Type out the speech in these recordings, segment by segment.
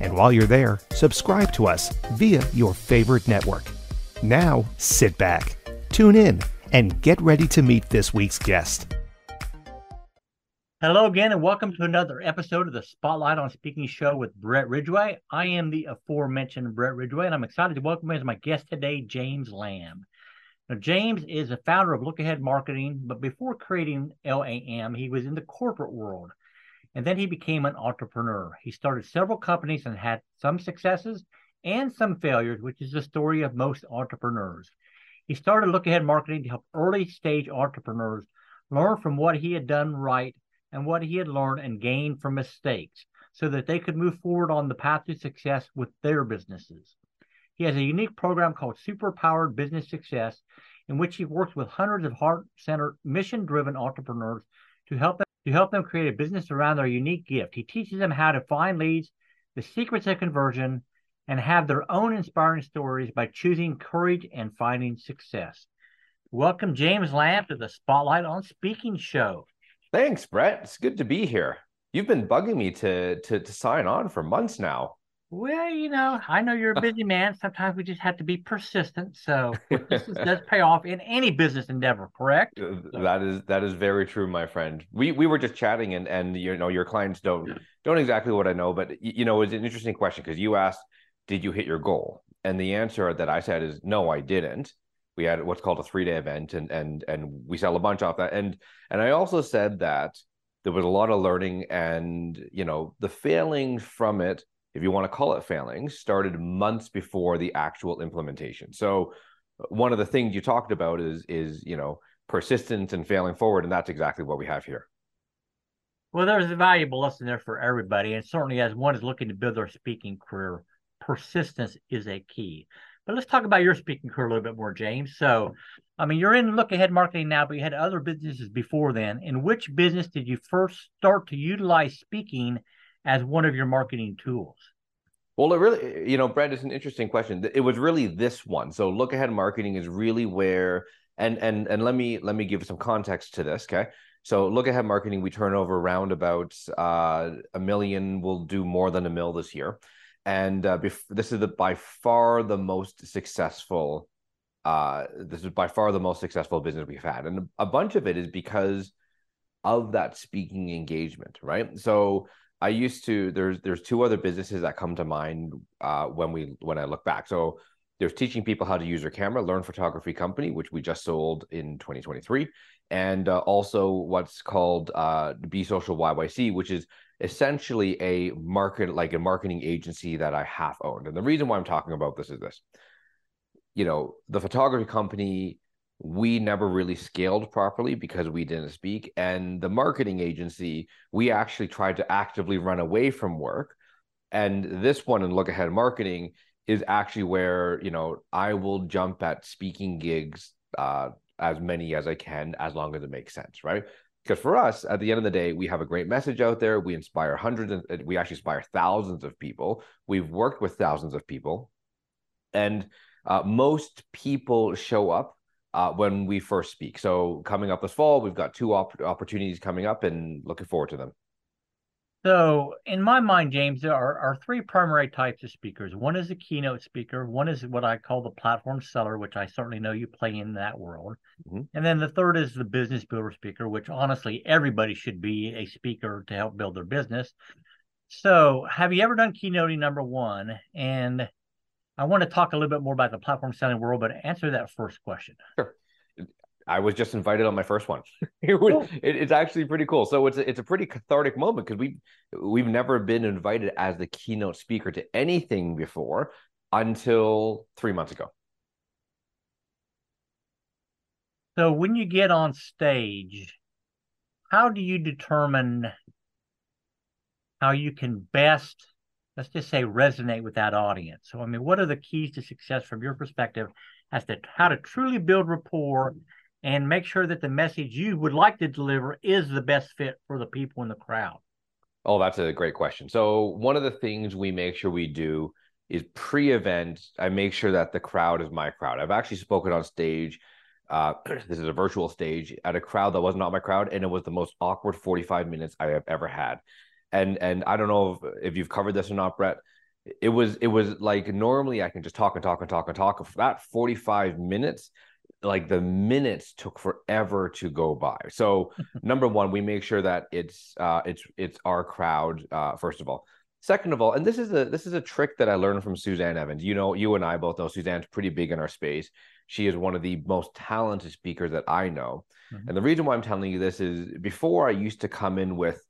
And while you're there, subscribe to us via your favorite network. Now, sit back, tune in, and get ready to meet this week's guest. Hello again, and welcome to another episode of the Spotlight on Speaking show with Brett Ridgway. I am the aforementioned Brett Ridgway, and I'm excited to welcome as my guest today, James Lam. Now, James is a founder of Look Ahead Marketing, but before creating LAM, he was in the corporate world and then he became an entrepreneur. He started several companies and had some successes and some failures, which is the story of most entrepreneurs. He started Look Ahead Marketing to help early stage entrepreneurs learn from what he had done right and what he had learned and gained from mistakes so that they could move forward on the path to success with their businesses. He has a unique program called Superpowered Business Success, in which he works with hundreds of heart centered, mission driven entrepreneurs to help them to help them create a business around their unique gift. He teaches them how to find leads, the secrets of conversion, and have their own inspiring stories by choosing courage and finding success. Welcome, James Lam, to the Spotlight on Speaking show. Thanks, Brett. It's good to be here. You've been bugging me to to, to sign on for months now. Well, you know, I know you're a busy man. Sometimes we just have to be persistent. So persistence does pay off in any business endeavor, correct? Uh, that is that is very true, my friend. We we were just chatting, and and you know your clients don't don't exactly what I know, but you know it's an interesting question because you asked, did you hit your goal? And the answer that I said is no, I didn't. We had what's called a three day event, and and and we sell a bunch off that. And and I also said that there was a lot of learning, and you know the failing from it if you want to call it failing, started months before the actual implementation. So one of the things you talked about is is you know persistence and failing forward, and that's exactly what we have here. Well, there's a valuable lesson there for everybody, and certainly as one is looking to build their speaking career, persistence is a key. But let's talk about your speaking career a little bit more, James. So, I mean, you're in look ahead marketing now, but you had other businesses before then. In which business did you first start to utilize speaking as one of your marketing tools? Well, it really, you know, Brad, is an interesting question. It was really this one. So look ahead marketing is really where, and and and let me let me give some context to this. Okay, so look ahead marketing, we turn over around about uh, a million. We'll do more than a mill this year, and uh, bef- this is the by far the most successful. Uh, this is by far the most successful business we've had, and a bunch of it is because of that speaking engagement, right? So I used to there's there's two other businesses that come to mind uh, when we when I look back. So there's teaching people how to use their camera, Learn Photography Company, which we just sold in 2023, and uh, also what's called uh, Be Social YYC, which is essentially a market like a marketing agency that I half owned. And the reason why I'm talking about this is this: you know, the photography company we never really scaled properly because we didn't speak. And the marketing agency, we actually tried to actively run away from work. And this one in Look Ahead Marketing is actually where, you know, I will jump at speaking gigs uh, as many as I can, as long as it makes sense, right? Because for us, at the end of the day, we have a great message out there. We inspire hundreds, of, we actually inspire thousands of people. We've worked with thousands of people. And uh, most people show up uh, when we first speak. So coming up this fall, we've got two op- opportunities coming up, and looking forward to them. So, in my mind, James, there are, are three primary types of speakers. One is a keynote speaker. One is what I call the platform seller, which I certainly know you play in that world. Mm-hmm. And then the third is the business builder speaker, which honestly everybody should be a speaker to help build their business. So, have you ever done keynoting number one? And I want to talk a little bit more about the platform selling world, but answer that first question. Sure. I was just invited on my first one. it was, cool. it, it's actually pretty cool. So it's a, it's a pretty cathartic moment because we we've never been invited as the keynote speaker to anything before until three months ago. So when you get on stage, how do you determine how you can best, let's just say, resonate with that audience? So, I mean, what are the keys to success from your perspective as to how to truly build rapport and make sure that the message you would like to deliver is the best fit for the people in the crowd? Oh, that's a great question. So, one of the things we make sure we do is pre event, I make sure that the crowd is my crowd. I've actually spoken on stage. Uh, this is a virtual stage at a crowd that was not my crowd, and it was the most awkward 45 minutes I have ever had. And and I don't know if, if you've covered this or not, Brett. It was it was like normally I can just talk and talk and talk and talk. For that 45 minutes, like the minutes took forever to go by. So number one, we make sure that it's uh, it's it's our crowd uh, first of all. Second of all, and this is a this is a trick that I learned from Suzanne Evans. You know, you and I both know Suzanne's pretty big in our space. She is one of the most talented speakers that I know. Mm-hmm. And the reason why I'm telling you this is before I used to come in with,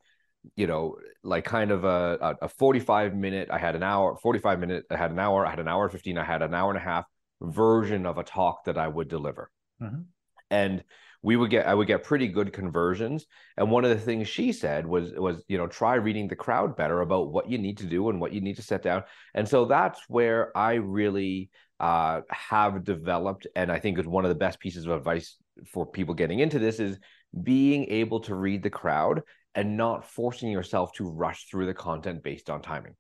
you know, like kind of a, a 45 minute, I had an hour, 45 minute, I had an hour, I had an hour 15, I had an hour and a half version of a talk that I would deliver. Mm-hmm. And we would get I would get pretty good conversions. And one of the things she said was was you know try reading the crowd better about what you need to do and what you need to set down. And so that's where I really uh, have developed, and I think is one of the best pieces of advice for people getting into this is being able to read the crowd and not forcing yourself to rush through the content based on timing.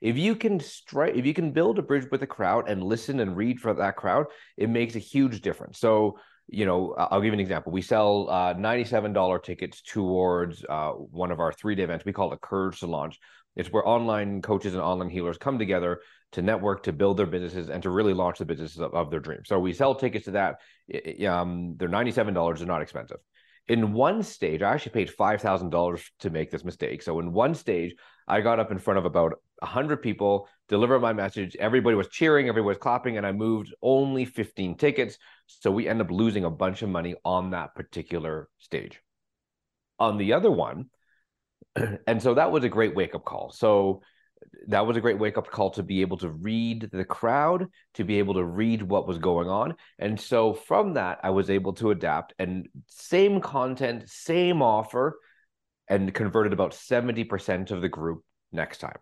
If you can strike if you can build a bridge with the crowd and listen and read for that crowd it makes a huge difference. So you know i'll give you an example. We sell uh, $97 tickets towards uh, one of our three day events. We call it courage to launch. It's where online coaches and online healers come together to network to build their businesses and to really launch the businesses of, of their dreams. So we sell tickets to that. Um, they're $97 they're not expensive in one stage, I actually paid five thousand dollars to make this mistake. So in one stage, I got up in front of about hundred people, delivered my message. Everybody was cheering, everybody was clapping, and I moved only fifteen tickets. So we end up losing a bunch of money on that particular stage. On the other one, and so that was a great wake up call. So that was a great wake up call to be able to read the crowd, to be able to read what was going on. And so from that, I was able to adapt and same content, same offer, and converted about 70% of the group next time.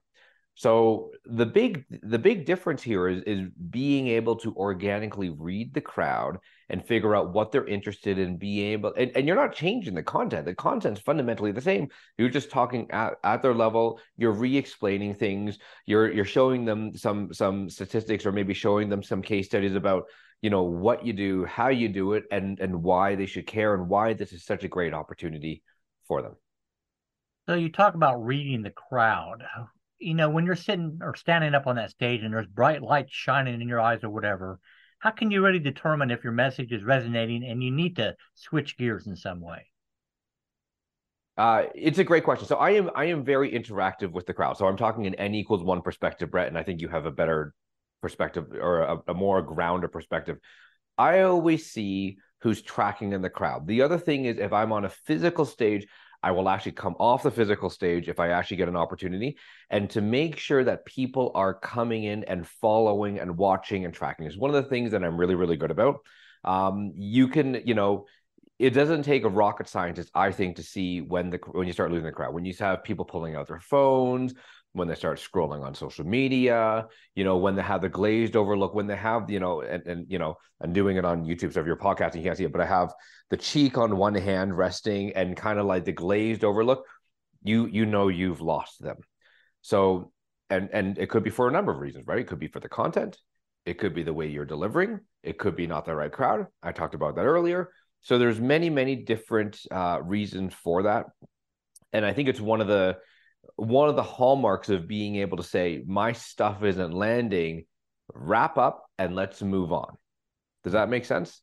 So the big the big difference here is is being able to organically read the crowd and figure out what they're interested in being able and, and you're not changing the content. The content's fundamentally the same. You're just talking at, at their level, you're re-explaining things, you're you're showing them some some statistics or maybe showing them some case studies about you know what you do, how you do it, and and why they should care and why this is such a great opportunity for them. So you talk about reading the crowd you know, when you're sitting or standing up on that stage and there's bright lights shining in your eyes or whatever, how can you really determine if your message is resonating and you need to switch gears in some way? Uh, it's a great question. So I am I am very interactive with the crowd. So I'm talking in n equals one perspective, Brett, and I think you have a better perspective or a, a more grounded perspective. I always see who's tracking in the crowd. The other thing is if I'm on a physical stage, I will actually come off the physical stage if I actually get an opportunity, and to make sure that people are coming in and following and watching and tracking is one of the things that I'm really, really good about. Um, you can, you know, it doesn't take a rocket scientist, I think, to see when the when you start losing the crowd. When you have people pulling out their phones, when they start scrolling on social media, you know, when they have the glazed overlook, when they have, you know, and, and you know, I'm doing it on YouTube. So if you're podcasting, you can't see it, but I have the cheek on one hand resting and kind of like the glazed overlook, you you know you've lost them. So and and it could be for a number of reasons, right? It could be for the content, it could be the way you're delivering, it could be not the right crowd. I talked about that earlier. So there's many many different uh, reasons for that, and I think it's one of the one of the hallmarks of being able to say my stuff isn't landing wrap up and let's move on does that make sense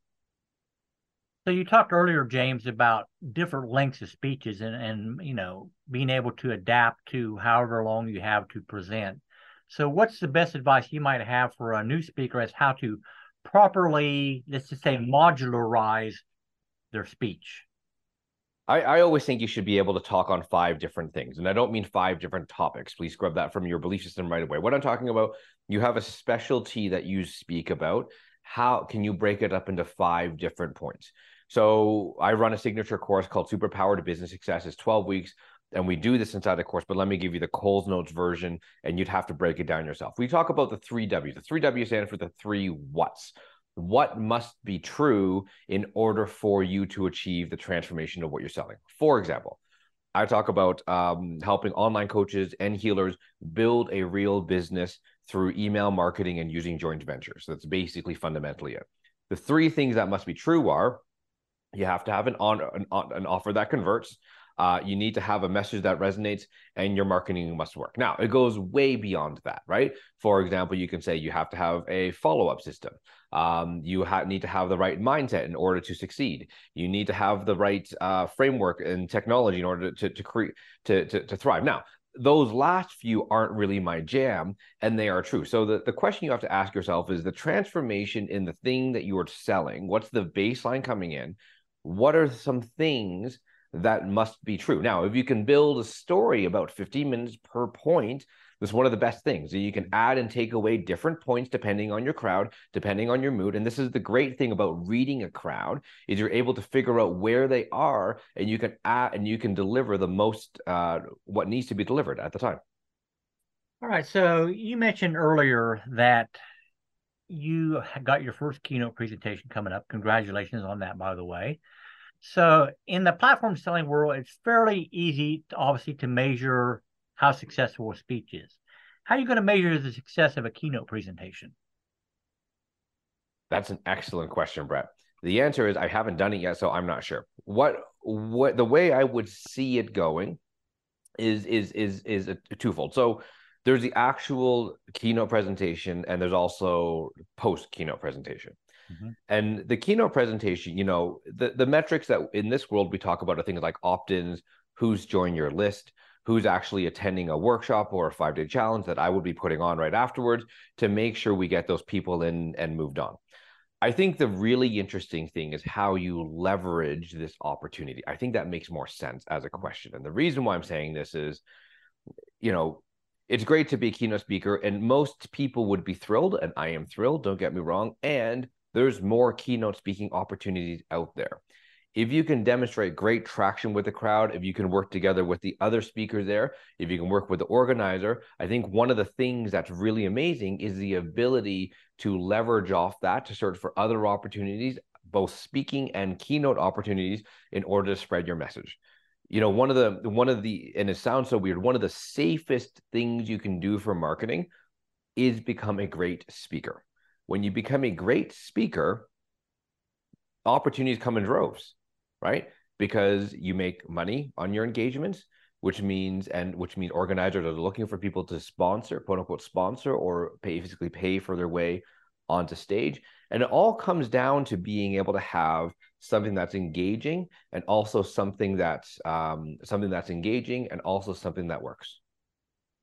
So you talked earlier, James, about different lengths of speeches and, and you know being able to adapt to however long you have to present. So what's the best advice you might have for a new speaker as how to properly, let's just say, modularize their speech? I, I always think you should be able to talk on five different things. And I don't mean five different topics. Please scrub that from your belief system right away. What I'm talking about, you have a specialty that you speak about. How can you break it up into five different points? So I run a signature course called Superpowered Business Success. It's 12 weeks. And we do this inside the course, but let me give you the Coles Notes version, and you'd have to break it down yourself. We talk about the three W's. The three W stand for the three what's. What must be true in order for you to achieve the transformation of what you're selling? For example, I talk about um, helping online coaches and healers build a real business through email marketing and using joint ventures. That's basically fundamentally it. The three things that must be true are you have to have an on an, an offer that converts. Uh, you need to have a message that resonates and your marketing must work. Now, it goes way beyond that, right? For example, you can say you have to have a follow up system. Um, you ha- need to have the right mindset in order to succeed. You need to have the right uh, framework and technology in order to, to create to, to, to thrive. Now, those last few aren't really my jam and they are true. So the, the question you have to ask yourself is the transformation in the thing that you are selling, what's the baseline coming in? what are some things that must be true? Now, if you can build a story about 15 minutes per point, that's one of the best things. You can add and take away different points depending on your crowd, depending on your mood. And this is the great thing about reading a crowd is you're able to figure out where they are and you can add and you can deliver the most uh, what needs to be delivered at the time. All right. So you mentioned earlier that you got your first keynote presentation coming up. Congratulations on that, by the way. So, in the platform selling world, it's fairly easy, to, obviously, to measure how successful a speech is. How are you going to measure the success of a keynote presentation? That's an excellent question, Brett. The answer is I haven't done it yet, so I'm not sure. What what the way I would see it going is is is is a twofold. So there's the actual keynote presentation and there's also post keynote presentation mm-hmm. and the keynote presentation you know the, the metrics that in this world we talk about are things like opt-ins who's joined your list who's actually attending a workshop or a five day challenge that i would be putting on right afterwards to make sure we get those people in and moved on I think the really interesting thing is how you leverage this opportunity. I think that makes more sense as a question. And the reason why I'm saying this is, you know, it's great to be a keynote speaker, and most people would be thrilled, and I am thrilled. Don't get me wrong. And there's more keynote speaking opportunities out there. If you can demonstrate great traction with the crowd, if you can work together with the other speakers there, if you can work with the organizer, I think one of the things that's really amazing is the ability to leverage off that to search for other opportunities, both speaking and keynote opportunities, in order to spread your message you know one of the one of the and it sounds so weird one of the safest things you can do for marketing is become a great speaker when you become a great speaker opportunities come in droves right because you make money on your engagements which means and which means organizers are looking for people to sponsor quote unquote sponsor or pay physically pay for their way onto stage. And it all comes down to being able to have something that's engaging and also something that's um, something that's engaging and also something that works.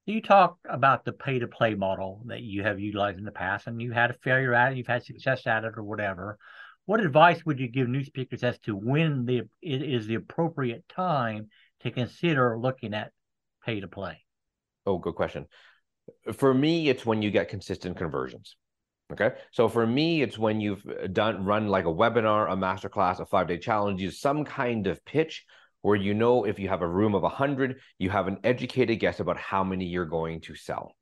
You talk about the pay to play model that you have utilized in the past, and you had a failure at it, you've had success at it, or whatever. What advice would you give new speakers as to when the it is the appropriate time to consider looking at pay to play? Oh, good question. For me, it's when you get consistent conversions. Okay. So for me, it's when you've uh, done run like a webinar, a masterclass, a five day challenge, use some kind of pitch where you know if you have a room of 100, you have an educated guess about how many you're going to sell.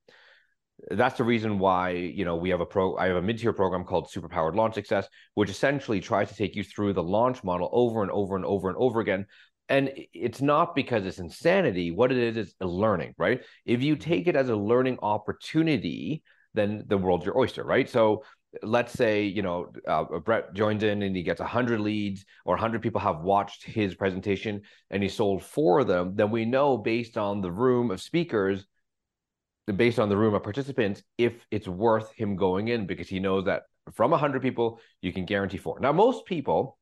That's the reason why you know we have a pro. I have a mid-tier program called Superpowered Launch Success, which essentially tries to take you through the launch model over and over and over and over again. And it's not because it's insanity. What it is is a learning, right? If you mm-hmm. take it as a learning opportunity, then the world's your oyster, right? So let's say you know uh, Brett joins in and he gets 100 leads or 100 people have watched his presentation and he sold four of them then we know based on the room of speakers based on the room of participants if it's worth him going in because he knows that from 100 people you can guarantee four now most people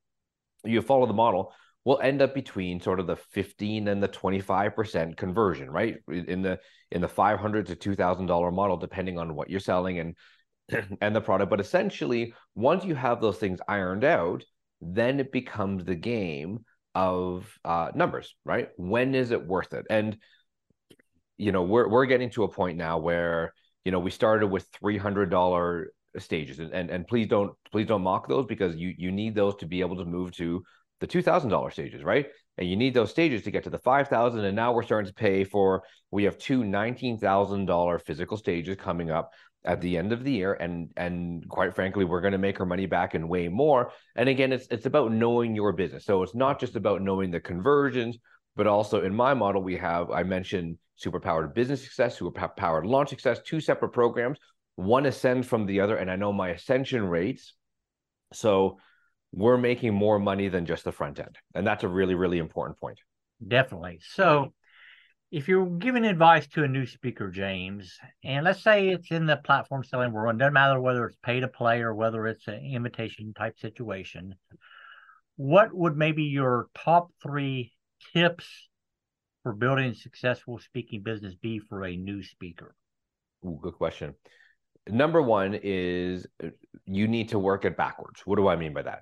you follow the model, will end up between sort of the 15 and the 25% conversion, right? In the in the 500 to $2,000 model, depending on what you're selling and and the product. But essentially, once you have those things ironed out, then it becomes the game of uh, numbers, right? When is it worth it? And you know, we're we're getting to a point now where you know we started with three hundred dollar stages, and, and and please don't please don't mock those because you you need those to be able to move to the two thousand dollar stages, right? And you need those stages to get to the five thousand. And now we're starting to pay for. We have two nineteen thousand dollar physical stages coming up at the end of the year and and quite frankly we're going to make our money back and way more and again it's it's about knowing your business so it's not just about knowing the conversions but also in my model we have i mentioned superpowered business success, superpowered launch success, two separate programs. One ascends from the other, and I know my ascension rates. So we're making more money than just the front end. And that's a really, really important point. Definitely. So if you're giving advice to a new speaker, James, and let's say it's in the platform selling world, doesn't matter whether it's pay to play or whether it's an invitation type situation, what would maybe your top three tips for building a successful speaking business be for a new speaker? Ooh, good question. Number one is you need to work it backwards. What do I mean by that?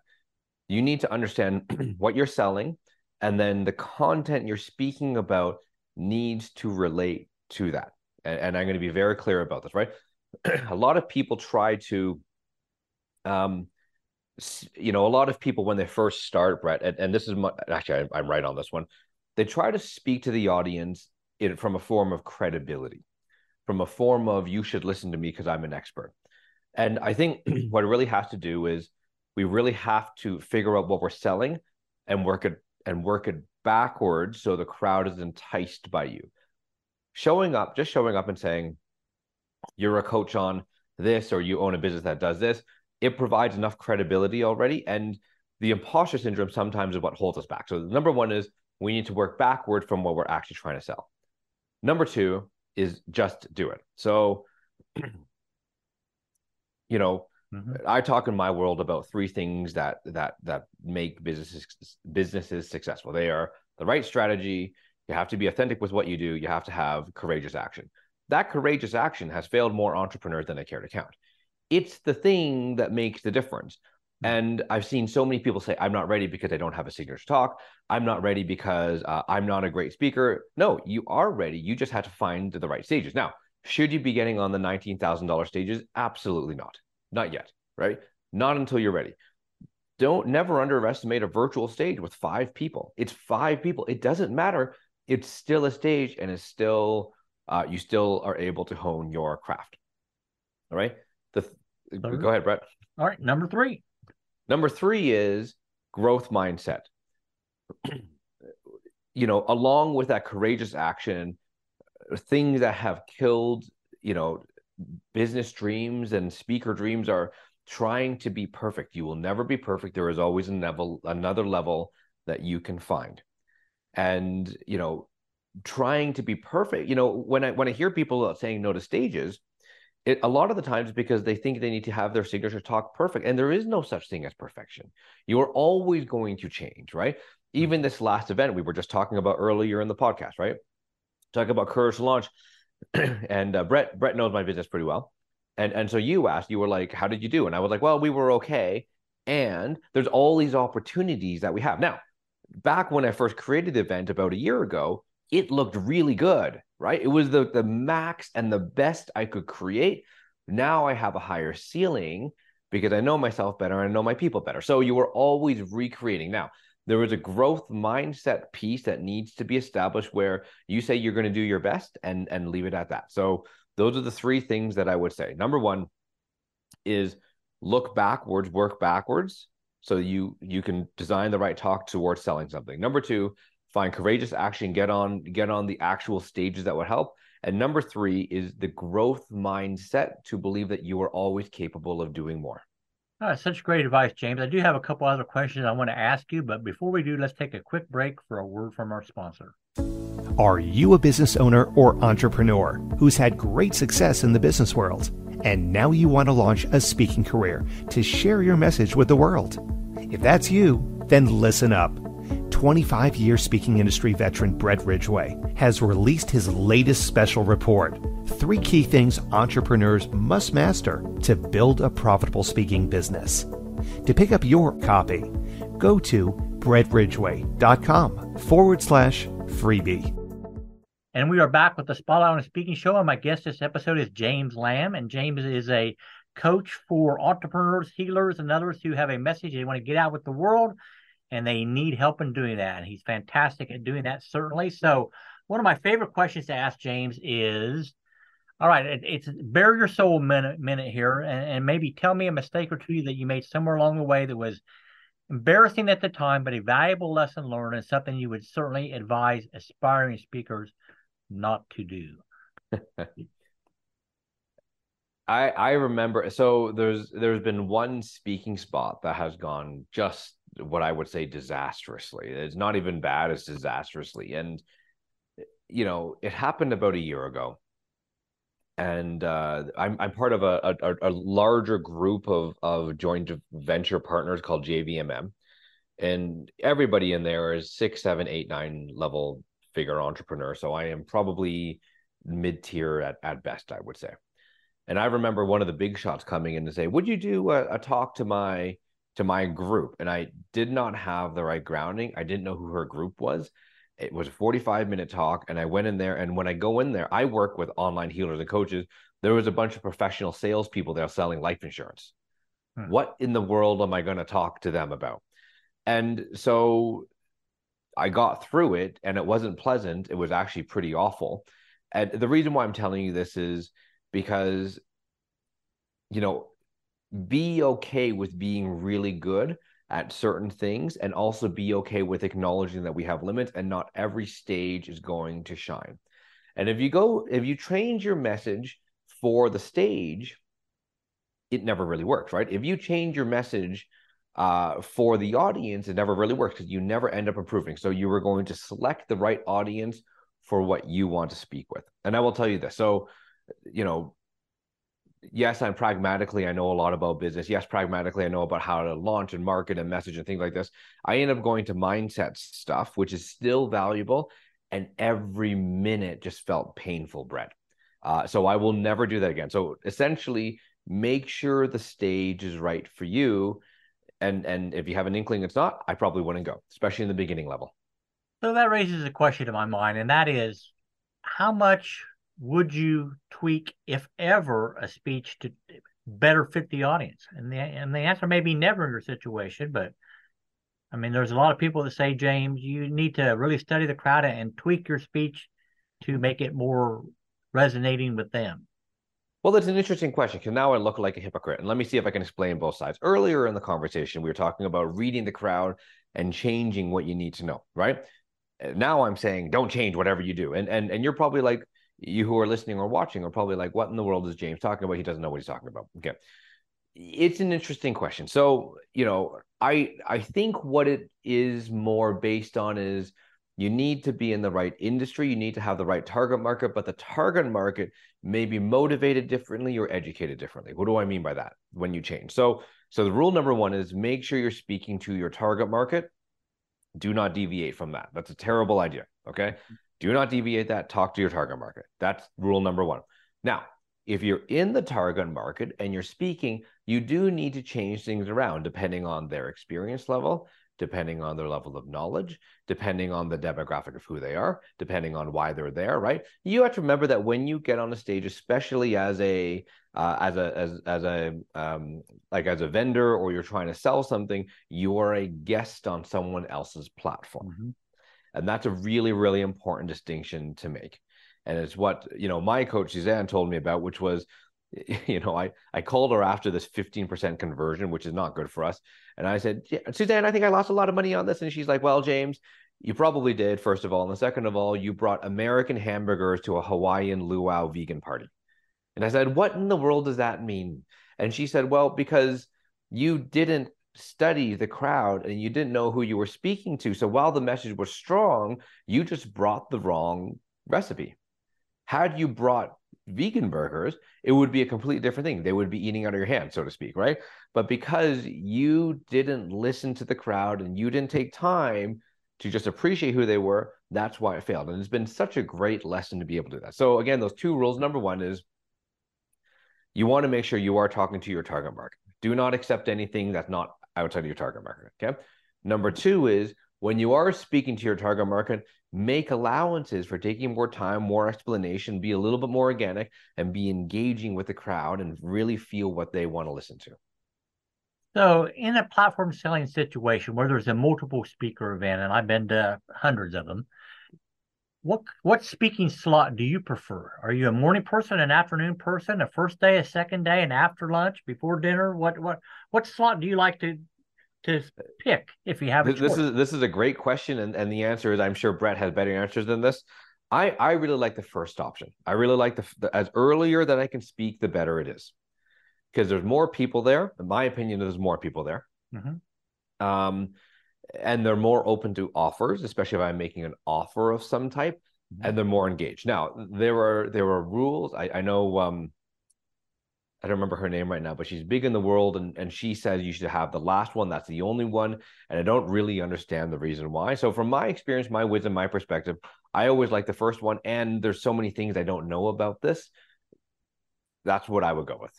You need to understand what you're selling, and then the content you're speaking about needs to relate to that. And, and I'm going to be very clear about this, right? a lot of people try to, um, you know, a lot of people when they first start, Brett, and, and this is my, actually, I, I'm right on this one they try to speak to the audience in, from a form of credibility, from a form of you should listen to me because I'm an expert. And I think what it really has to do is we really have to figure out what we're selling and work it and work it backwards so the crowd is enticed by you. Showing up, just showing up and saying, you're a coach on this or you own a business that does this, it provides enough credibility already. And the imposter syndrome sometimes is what holds us back. So the number one is we need to work backward from what we're actually trying to sell. Number two is just do it. So, you know, mm-hmm. I talk in my world about three things that that that make businesses businesses successful. They are the right strategy. You have to be authentic with what you do. You have to have courageous action. That courageous action has failed more entrepreneurs than they care to count. It's the thing that makes the difference. Mm. And I've seen so many people say, I'm not ready because I don't have a signature talk. I'm not ready because uh, I'm not a great speaker. No, you are ready. You just have to find the right stages. Now, should you be getting on the $19,000 stages? Absolutely not. Not yet, right? Not until you're ready. Don't never underestimate a virtual stage with five people. It's five people. It doesn't matter. It's still a stage and it's still, uh, you still are able to hone your craft. All right. The, go ahead, Brett. All right. Number three Number three is growth mindset. you know, along with that courageous action, things that have killed, you know, business dreams and speaker dreams are trying to be perfect. You will never be perfect. There is always level, another level that you can find. And, you know, trying to be perfect, you know, when I when I hear people saying no to stages, it, a lot of the times because they think they need to have their signature talk perfect and there is no such thing as perfection you're always going to change right hmm. even this last event we were just talking about earlier in the podcast right talk about courage to launch and uh, brett brett knows my business pretty well and and so you asked you were like how did you do and i was like well we were okay and there's all these opportunities that we have now back when i first created the event about a year ago it looked really good right? It was the the max and the best I could create. Now I have a higher ceiling because I know myself better and I know my people better. So you are always recreating. Now, there is a growth mindset piece that needs to be established where you say you're going to do your best and and leave it at that. So those are the three things that I would say. Number 1 is look backwards, work backwards so you you can design the right talk towards selling something. Number 2, find courageous action, get on get on the actual stages that would help. And number three is the growth mindset to believe that you are always capable of doing more. Oh, such great advice, James. I do have a couple other questions I want to ask you, but before we do, let's take a quick break for a word from our sponsor. Are you a business owner or entrepreneur who's had great success in the business world? And now you want to launch a speaking career to share your message with the world? If that's you, Then listen up. 25 year speaking industry veteran Brett Ridgway has released his latest special report Three Key Things Entrepreneurs Must Master to Build a Profitable Speaking Business. To pick up your copy, go to brettridgway.com forward slash freebie. And we are back with the Spotlight on a Speaking Show. And my guest this episode is James Lam. And James is a coach for entrepreneurs, healers, and others who have a message they want to get out with the world and they need help in doing that. And he's fantastic at doing that, certainly. So, one of my favorite questions to ask James is all right, it, it's bare your soul minute minute here, and, and maybe tell me a mistake or two that you made somewhere along the way that was embarrassing at the time, but a valuable lesson learned and something you would certainly advise aspiring speakers not to do. I I remember so there's there's been one speaking spot that has gone just what I would say disastrously. It's not even bad, it's disastrously. And you know, it happened about a year ago. And uh, I'm I'm part of a, a, a larger group of of joint venture partners called JVMM, and everybody in there is six, seven, eight, nine level figure entrepreneur. So I am probably mid tier at, at best, I would say. And I remember one of the big shots coming in to say, "Would you do a, a talk to my to my group?" And I did not have the right grounding. I didn't know who her group was. It was a 45 minute talk, and I went in there. And when I go in there, I work with online healers and coaches. There was a bunch of professional salespeople there selling life insurance. Hmm. What in the world am I going to talk to them about? And so I got through it, and it wasn't pleasant. It was actually pretty awful. And the reason why I'm telling you this is because you know be okay with being really good at certain things and also be okay with acknowledging that we have limits and not every stage is going to shine. And if you go if you change your message for the stage it never really works right? If you change your message uh, for the audience it never really works because you never end up improving so you were going to select the right audience for what you want to speak with. And i will tell you this. So you know, yes, I'm pragmatically, I know a lot about business. Yes, pragmatically, I know about how to launch and market and message and things like this. I end up going to mindset stuff, which is still valuable. And every minute just felt painful, Brett. Uh, so I will never do that again. So essentially, make sure the stage is right for you. And and if you have an inkling it's not, I probably wouldn't go, especially in the beginning level. So that raises a question in my mind, and that is how much would you tweak, if ever, a speech to better fit the audience? And the and the answer may be never in your situation, but I mean, there's a lot of people that say, James, you need to really study the crowd and tweak your speech to make it more resonating with them. Well, that's an interesting question because now I look like a hypocrite. And let me see if I can explain both sides. Earlier in the conversation, we were talking about reading the crowd and changing what you need to know, right? Now I'm saying don't change whatever you do. And and and you're probably like, you who are listening or watching are probably like, what in the world is James talking about? He doesn't know what he's talking about. Okay. It's an interesting question. So, you know, I I think what it is more based on is you need to be in the right industry, you need to have the right target market, but the target market may be motivated differently or educated differently. What do I mean by that when you change? So, so the rule number 1 is make sure you're speaking to your target market. Do not deviate from that. That's a terrible idea, okay? Do not deviate that. Talk to your target market. That's rule number one. Now, if you're in the target market and you're speaking, you do need to change things around depending on their experience level, depending on their level of knowledge, depending on the demographic of who they are, depending on why they're there, right? You have to remember that when you get on a stage, especially as a uh, as a as as a um, like as a vendor or you're trying to sell something, you are a guest on someone else's platform. Mm-hmm. And that's a really, really important distinction to make. And it's what, you know, my coach Suzanne told me about, which was, you know, I, I called her after this 15% conversion, which is not good for us. And I said, yeah, Suzanne, I think I lost a lot of money on this. And she's like, well, James, you probably did, first of all. And the second of all, you brought American hamburgers to a Hawaiian luau vegan party. And I said, what in the world does that mean? And she said, well, because you didn't study the crowd and you didn't know who you were speaking to. So while the message was strong, you just brought the wrong recipe. Had you brought vegan burgers, it would be a completely different thing. They would be eating out of your hand, so to speak, right? But because you didn't listen to the crowd and you didn't take time to just appreciate who they were, that's why it failed. And it's been such a great lesson to be able to do that. So again, those two rules. Number one is you want to make sure you are talking to your target market. Do not accept anything that's not outside of your target market. Okay. Number two is when you are speaking to your target market, make allowances for taking more time, more explanation, be a little bit more organic, and be engaging with the crowd and really feel what they want to listen to. So, in a platform selling situation where there's a multiple speaker event, and I've been to hundreds of them, what what speaking slot do you prefer? Are you a morning person, an afternoon person, a first day, a second day, an after lunch, before dinner? What what what slot do you like to to pick if you have this, this is this is a great question, and, and the answer is I'm sure Brett has better answers than this. I I really like the first option. I really like the, the as earlier that I can speak, the better it is, because there's more people there. In my opinion, there's more people there. Mm-hmm. Um, and they're more open to offers, especially if I'm making an offer of some type, mm-hmm. and they're more engaged. Now there are there are rules. I, I know um, I don't remember her name right now, but she's big in the world, and and she says you should have the last one. That's the only one, and I don't really understand the reason why. So, from my experience, my wisdom, my perspective, I always like the first one. And there's so many things I don't know about this. That's what I would go with.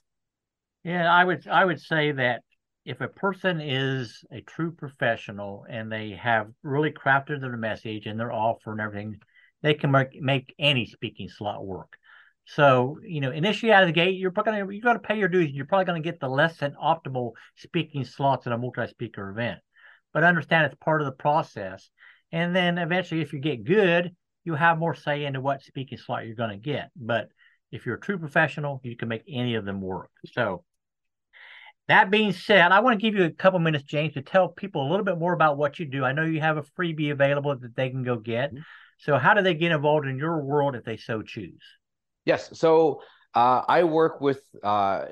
Yeah, I would I would say that if a person is a true professional and they have really crafted their message and their offer and everything, they can make, make any speaking slot work. So, you know, initially out of the gate, you're probably gonna you got to pay your dues. and You're probably going to get the less than optimal speaking slots in a multi-speaker event. But understand it's part of the process. And then eventually, if you get good, you have more say into what speaking slot you're going to get. But if you're a true professional, you can make any of them work. So, that being said, I want to give you a couple minutes, James, to tell people a little bit more about what you do. I know you have a freebie available that they can go get. Mm-hmm. So, how do they get involved in your world if they so choose? Yes. So uh, I work with uh,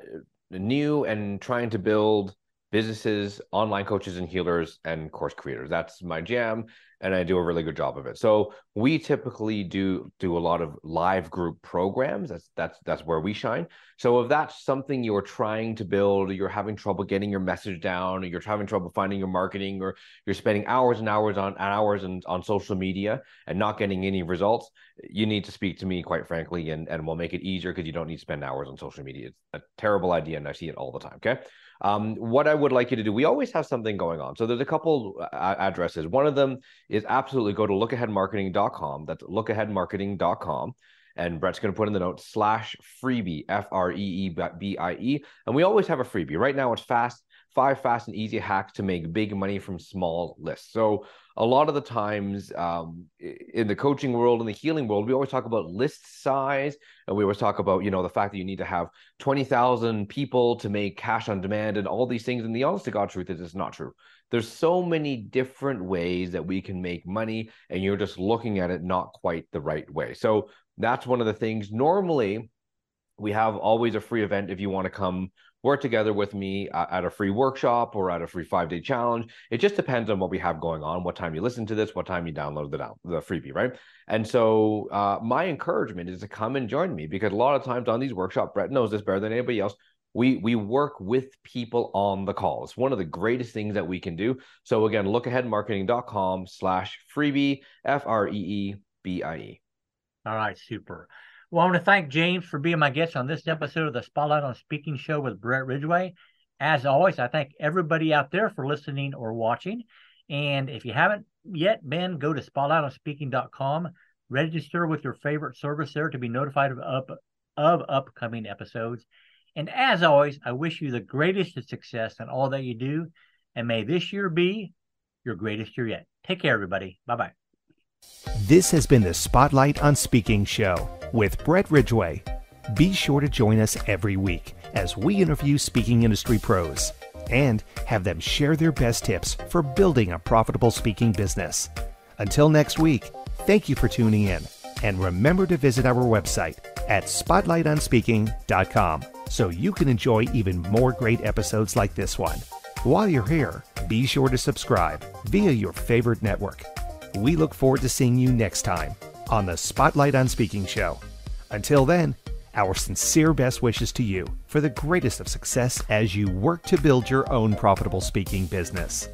new and trying to build businesses, online coaches and healers, and course creators. That's my jam and I do a really good job of it. So we typically do do a lot of live group programs. That's that's that's where we shine. So if that's something you're trying to build, you're having trouble getting your message down, or you're having trouble finding your marketing, or you're spending hours and hours on hours and on social media and not getting any results, you need to speak to me, quite frankly, and and we'll make it easier because you don't need to spend hours on social media. It's a terrible idea, and I see it all the time. Okay. Um, what I would like you to do, we always have something going on. So there's a couple uh, addresses. One of them is absolutely go to lookaheadmarketing.com. That's lookaheadmarketing.com. And Brett's going to put in the note slash freebie, F R E E B I E. And we always have a freebie. Right now, it's fast, five fast and easy hacks to make big money from small lists. So a lot of the times um, in the coaching world and the healing world, we always talk about list size, and we always talk about you know the fact that you need to have twenty thousand people to make cash on demand and all these things. And the honest to God truth is, it's not true. There's so many different ways that we can make money, and you're just looking at it not quite the right way. So that's one of the things. Normally, we have always a free event if you want to come work together with me at a free workshop or at a free five day challenge. It just depends on what we have going on, what time you listen to this, what time you download the, the freebie, right? And so uh, my encouragement is to come and join me because a lot of times on these workshops, Brett knows this better than anybody else. We, we work with people on the call. It's one of the greatest things that we can do. So again, lookaheadmarketing.com slash freebie, F R E E B I E. All right, super. Well, I want to thank James for being my guest on this episode of the Spotlight on Speaking show with Brett Ridgway. As always, I thank everybody out there for listening or watching. And if you haven't yet been, go to spotlightonspeaking.com, register with your favorite service there to be notified of, up, of upcoming episodes. And as always, I wish you the greatest of success in all that you do. And may this year be your greatest year yet. Take care, everybody. Bye bye. This has been the Spotlight on Speaking show with Brett Ridgway. Be sure to join us every week as we interview speaking industry pros and have them share their best tips for building a profitable speaking business. Until next week, thank you for tuning in and remember to visit our website at spotlightonspeaking.com so you can enjoy even more great episodes like this one. While you're here, be sure to subscribe via your favorite network. We look forward to seeing you next time on the Spotlight on Speaking show. Until then, Our sincere best wishes to you for the greatest of success as you work to build your own profitable speaking business.